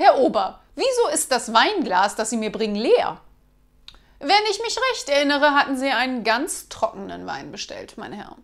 Herr Ober, wieso ist das Weinglas, das Sie mir bringen, leer? Wenn ich mich recht erinnere, hatten Sie einen ganz trockenen Wein bestellt, mein Herr.